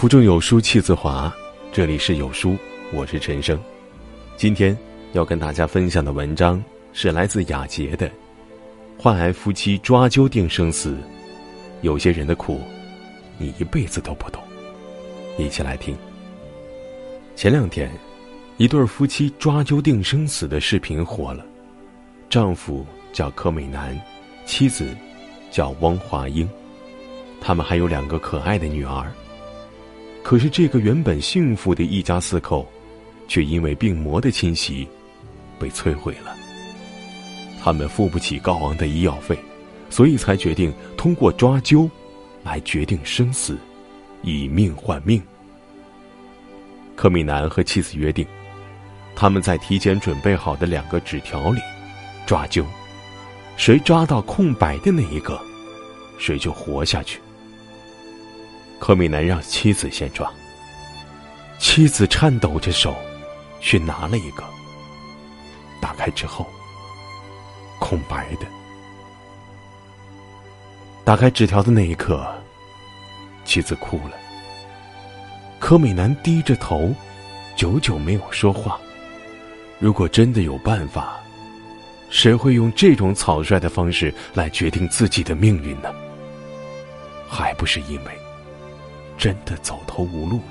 腹中有书气自华，这里是有书，我是陈生。今天要跟大家分享的文章是来自雅洁的《患癌夫妻抓阄定生死》，有些人的苦，你一辈子都不懂。一起来听。前两天，一对夫妻抓阄定生死的视频火了，丈夫叫柯美男，妻子叫汪华英，他们还有两个可爱的女儿。可是，这个原本幸福的一家四口，却因为病魔的侵袭，被摧毁了。他们付不起高昂的医药费，所以才决定通过抓阄，来决定生死，以命换命。柯米南和妻子约定，他们在提前准备好的两个纸条里抓阄，谁抓到空白的那一个，谁就活下去。柯美男让妻子先抓，妻子颤抖着手，去拿了一个。打开之后，空白的。打开纸条的那一刻，妻子哭了。柯美男低着头，久久没有说话。如果真的有办法，谁会用这种草率的方式来决定自己的命运呢？还不是因为。真的走投无路了。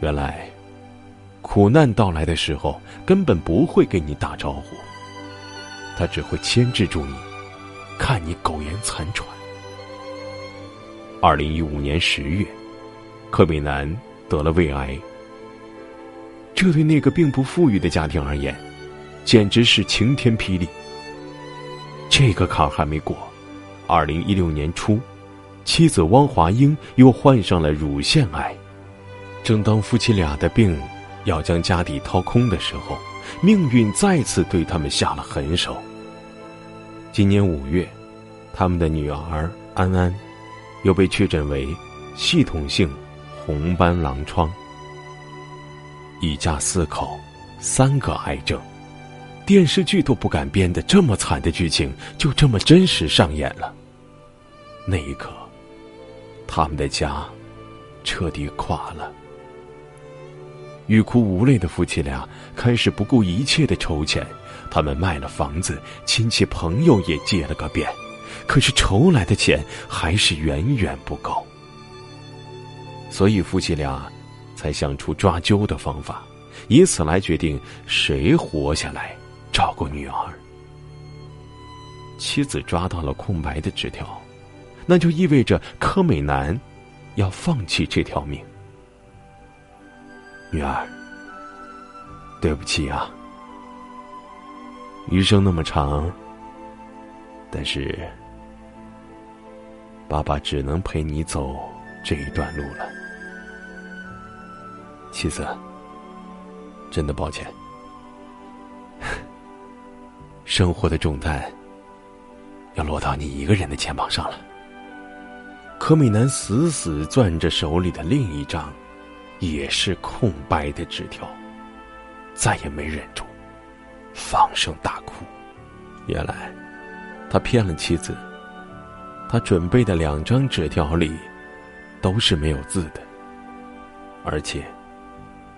原来，苦难到来的时候，根本不会给你打招呼，他只会牵制住你，看你苟延残喘。二零一五年十月，柯美男得了胃癌，这对那个并不富裕的家庭而言，简直是晴天霹雳。这个坎还没过，二零一六年初。妻子汪华英又患上了乳腺癌，正当夫妻俩的病要将家底掏空的时候，命运再次对他们下了狠手。今年五月，他们的女儿安安又被确诊为系统性红斑狼疮。一家四口，三个癌症，电视剧都不敢编的这么惨的剧情，就这么真实上演了。那一刻。他们的家彻底垮了，欲哭无泪的夫妻俩开始不顾一切的筹钱，他们卖了房子，亲戚朋友也借了个遍，可是筹来的钱还是远远不够，所以夫妻俩才想出抓阄的方法，以此来决定谁活下来照顾女儿。妻子抓到了空白的纸条。那就意味着柯美男要放弃这条命。女儿，对不起啊，余生那么长，但是爸爸只能陪你走这一段路了。妻子，真的抱歉，生活的重担要落到你一个人的肩膀上了。柯美男死死攥着手里的另一张，也是空白的纸条，再也没忍住，放声大哭。原来，他骗了妻子。他准备的两张纸条里，都是没有字的，而且，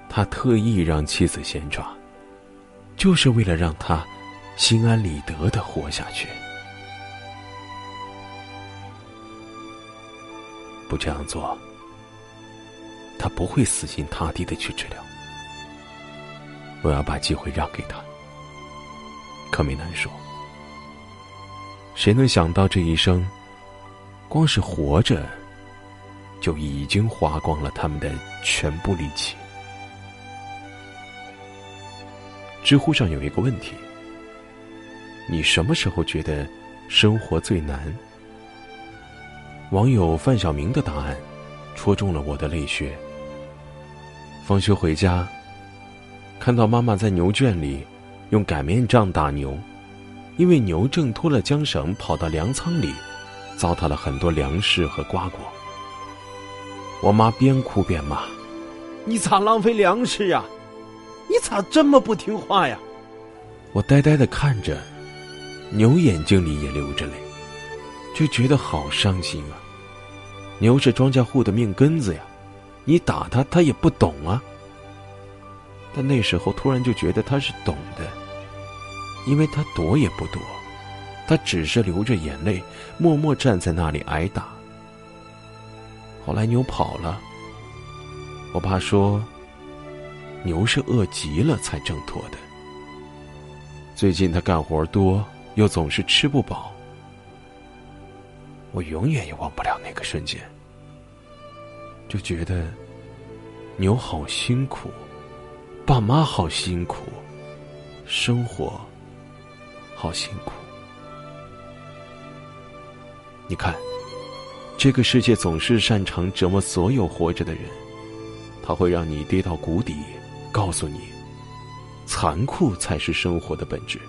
他特意让妻子先抓，就是为了让他心安理得的活下去。不这样做，他不会死心塌地的去治疗。我要把机会让给他。柯美男说：“谁能想到这一生，光是活着，就已经花光了他们的全部力气？”知乎上有一个问题：你什么时候觉得生活最难？网友范晓明的答案，戳中了我的泪穴。放学回家，看到妈妈在牛圈里用擀面杖打牛，因为牛挣脱了缰绳，跑到粮仓里，糟蹋了很多粮食和瓜果。我妈边哭边骂：“你咋浪费粮食呀？你咋这么不听话呀？”我呆呆的看着，牛眼睛里也流着泪，就觉得好伤心啊。牛是庄稼户的命根子呀，你打他，他也不懂啊。但那时候突然就觉得他是懂的，因为他躲也不躲，他只是流着眼泪，默默站在那里挨打。后来牛跑了，我爸说，牛是饿极了才挣脱的。最近他干活多，又总是吃不饱。我永远也忘不了那个瞬间，就觉得牛好辛苦，爸妈好辛苦，生活好辛苦。你看，这个世界总是擅长折磨所有活着的人，它会让你跌到谷底，告诉你，残酷才是生活的本质。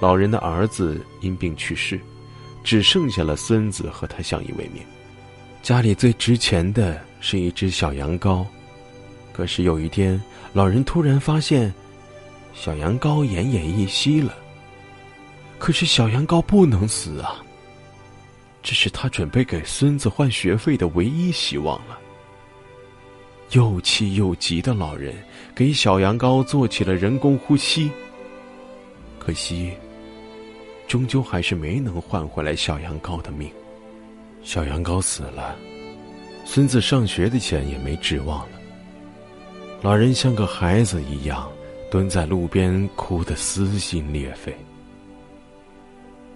老人的儿子因病去世。只剩下了孙子和他相依为命，家里最值钱的是一只小羊羔。可是有一天，老人突然发现，小羊羔奄奄一息了。可是小羊羔不能死啊！这是他准备给孙子换学费的唯一希望了。又气又急的老人给小羊羔做起了人工呼吸。可惜。终究还是没能换回来小羊羔的命，小羊羔死了，孙子上学的钱也没指望了。老人像个孩子一样蹲在路边，哭得撕心裂肺。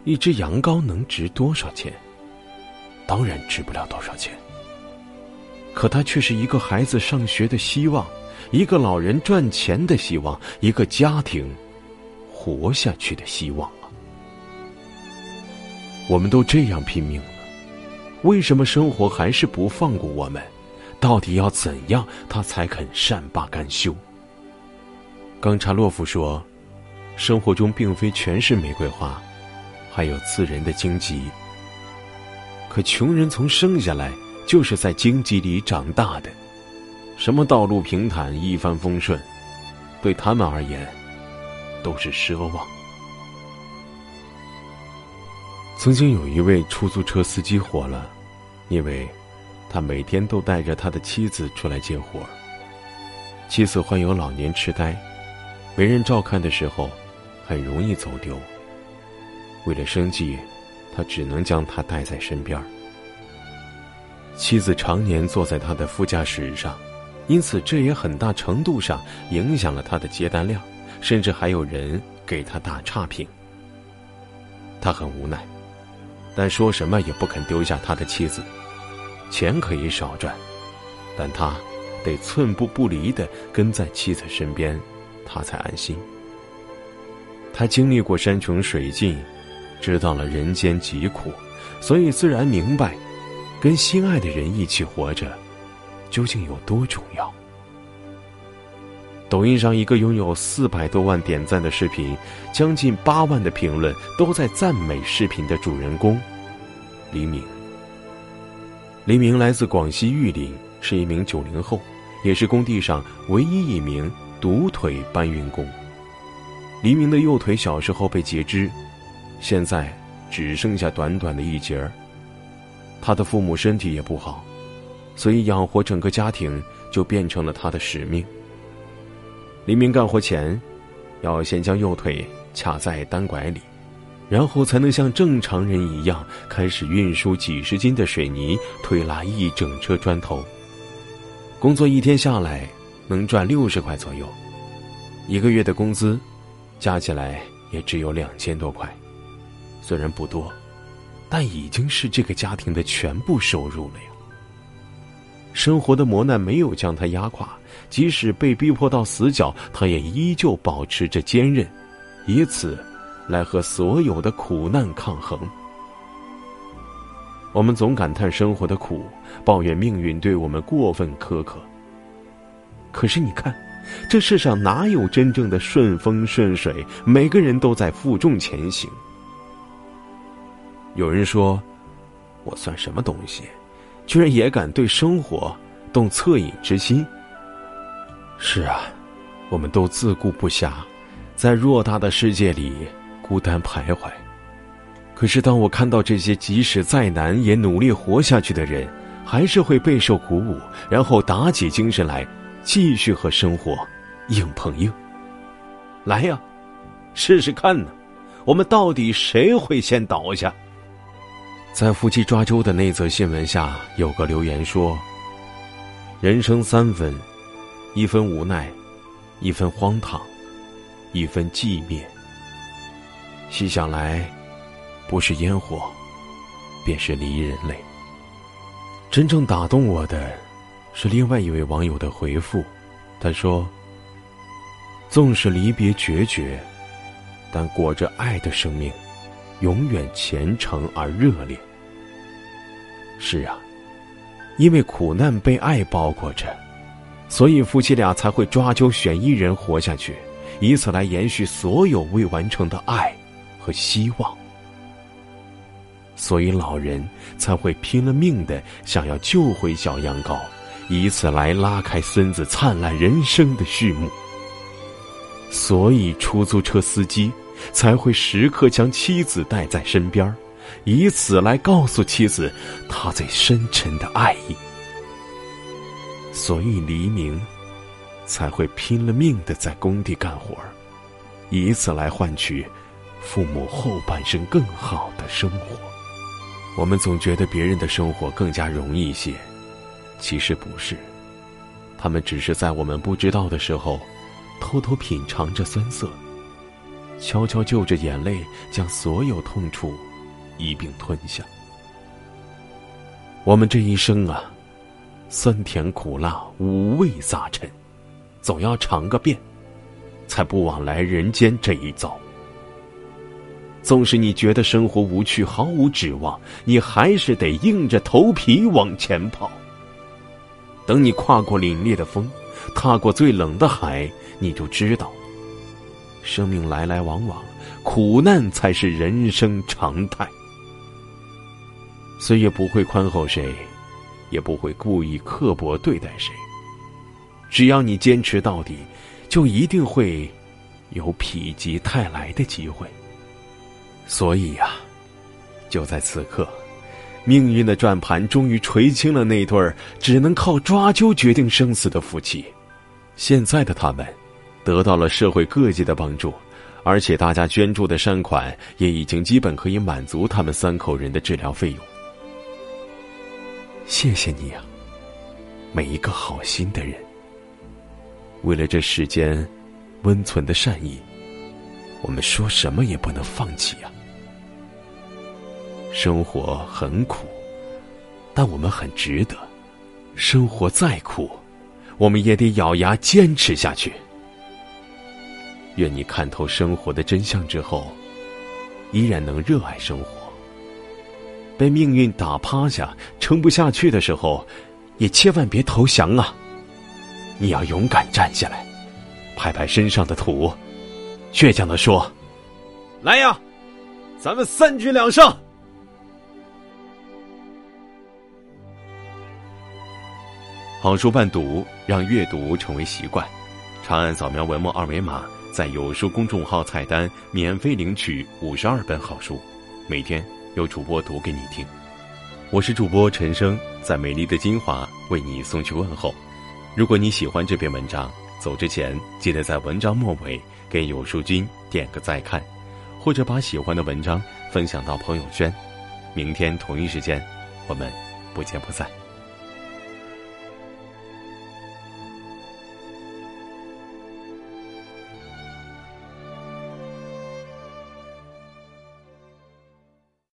一只羊羔能值多少钱？当然值不了多少钱。可它却是一个孩子上学的希望，一个老人赚钱的希望，一个家庭活下去的希望。我们都这样拼命了，为什么生活还是不放过我们？到底要怎样，他才肯善罢甘休？冈察洛夫说：“生活中并非全是玫瑰花，还有刺人的荆棘。可穷人从生下来就是在荆棘里长大的，什么道路平坦、一帆风顺，对他们而言都是奢望。”曾经有一位出租车司机火了，因为，他每天都带着他的妻子出来接活妻子患有老年痴呆，没人照看的时候，很容易走丢。为了生计，他只能将她带在身边妻子常年坐在他的副驾驶上，因此这也很大程度上影响了他的接单量，甚至还有人给他打差评。他很无奈。但说什么也不肯丢下他的妻子，钱可以少赚，但他得寸步不离的跟在妻子身边，他才安心。他经历过山穷水尽，知道了人间疾苦，所以自然明白，跟心爱的人一起活着，究竟有多重要。抖音上一个拥有四百多万点赞的视频，将近八万的评论都在赞美视频的主人公黎明。黎明来自广西玉林，是一名九零后，也是工地上唯一一名独腿搬运工。黎明的右腿小时候被截肢，现在只剩下短短的一截儿。他的父母身体也不好，所以养活整个家庭就变成了他的使命。黎明干活前，要先将右腿卡在单拐里，然后才能像正常人一样开始运输几十斤的水泥，推拉一整车砖头。工作一天下来能赚六十块左右，一个月的工资加起来也只有两千多块。虽然不多，但已经是这个家庭的全部收入了呀。生活的磨难没有将他压垮。即使被逼迫到死角，他也依旧保持着坚韧，以此来和所有的苦难抗衡。我们总感叹生活的苦，抱怨命运对我们过分苛刻。可是你看，这世上哪有真正的顺风顺水？每个人都在负重前行。有人说：“我算什么东西，居然也敢对生活动恻隐之心？”是啊，我们都自顾不暇，在偌大的世界里孤单徘徊。可是当我看到这些即使再难也努力活下去的人，还是会备受鼓舞，然后打起精神来，继续和生活硬碰硬。来呀，试试看呢，我们到底谁会先倒下？在夫妻抓周的那则新闻下，有个留言说：“人生三分，一分无奈，一分荒唐，一分寂灭。细想来。”不是烟火，便是离人泪。真正打动我的，是另外一位网友的回复。他说：“纵使离别决绝，但裹着爱的生命，永远虔诚而热烈。”是啊，因为苦难被爱包裹着，所以夫妻俩才会抓阄选一人活下去，以此来延续所有未完成的爱和希望。所以老人才会拼了命的想要救回小羊羔，以此来拉开孙子灿烂人生的序幕。所以出租车司机才会时刻将妻子带在身边，以此来告诉妻子他最深沉的爱意。所以黎明才会拼了命的在工地干活，以此来换取父母后半生更好的生活。我们总觉得别人的生活更加容易一些，其实不是，他们只是在我们不知道的时候，偷偷品尝着酸涩，悄悄就着眼泪将所有痛楚一并吞下。我们这一生啊，酸甜苦辣五味杂陈，总要尝个遍，才不枉来人间这一遭。纵使你觉得生活无趣、毫无指望，你还是得硬着头皮往前跑。等你跨过凛冽的风，踏过最冷的海，你就知道，生命来来往往，苦难才是人生常态。岁月不会宽厚谁，也不会故意刻薄对待谁。只要你坚持到底，就一定会有否极泰来的机会。所以呀，就在此刻，命运的转盘终于垂青了那对儿只能靠抓阄决定生死的夫妻。现在的他们，得到了社会各界的帮助，而且大家捐助的善款也已经基本可以满足他们三口人的治疗费用。谢谢你啊，每一个好心的人。为了这世间温存的善意。我们说什么也不能放弃呀！生活很苦，但我们很值得。生活再苦，我们也得咬牙坚持下去。愿你看透生活的真相之后，依然能热爱生活。被命运打趴下、撑不下去的时候，也千万别投降啊！你要勇敢站起来，拍拍身上的土。倔强的说：“来呀，咱们三局两胜。”好书伴读，让阅读成为习惯。长按扫描文末二维码，在有书公众号菜单免费领取五十二本好书，每天有主播读给你听。我是主播陈生，在美丽的金华为你送去问候。如果你喜欢这篇文章，走之前记得在文章末尾。给有书君点个再看，或者把喜欢的文章分享到朋友圈。明天同一时间，我们不见不散。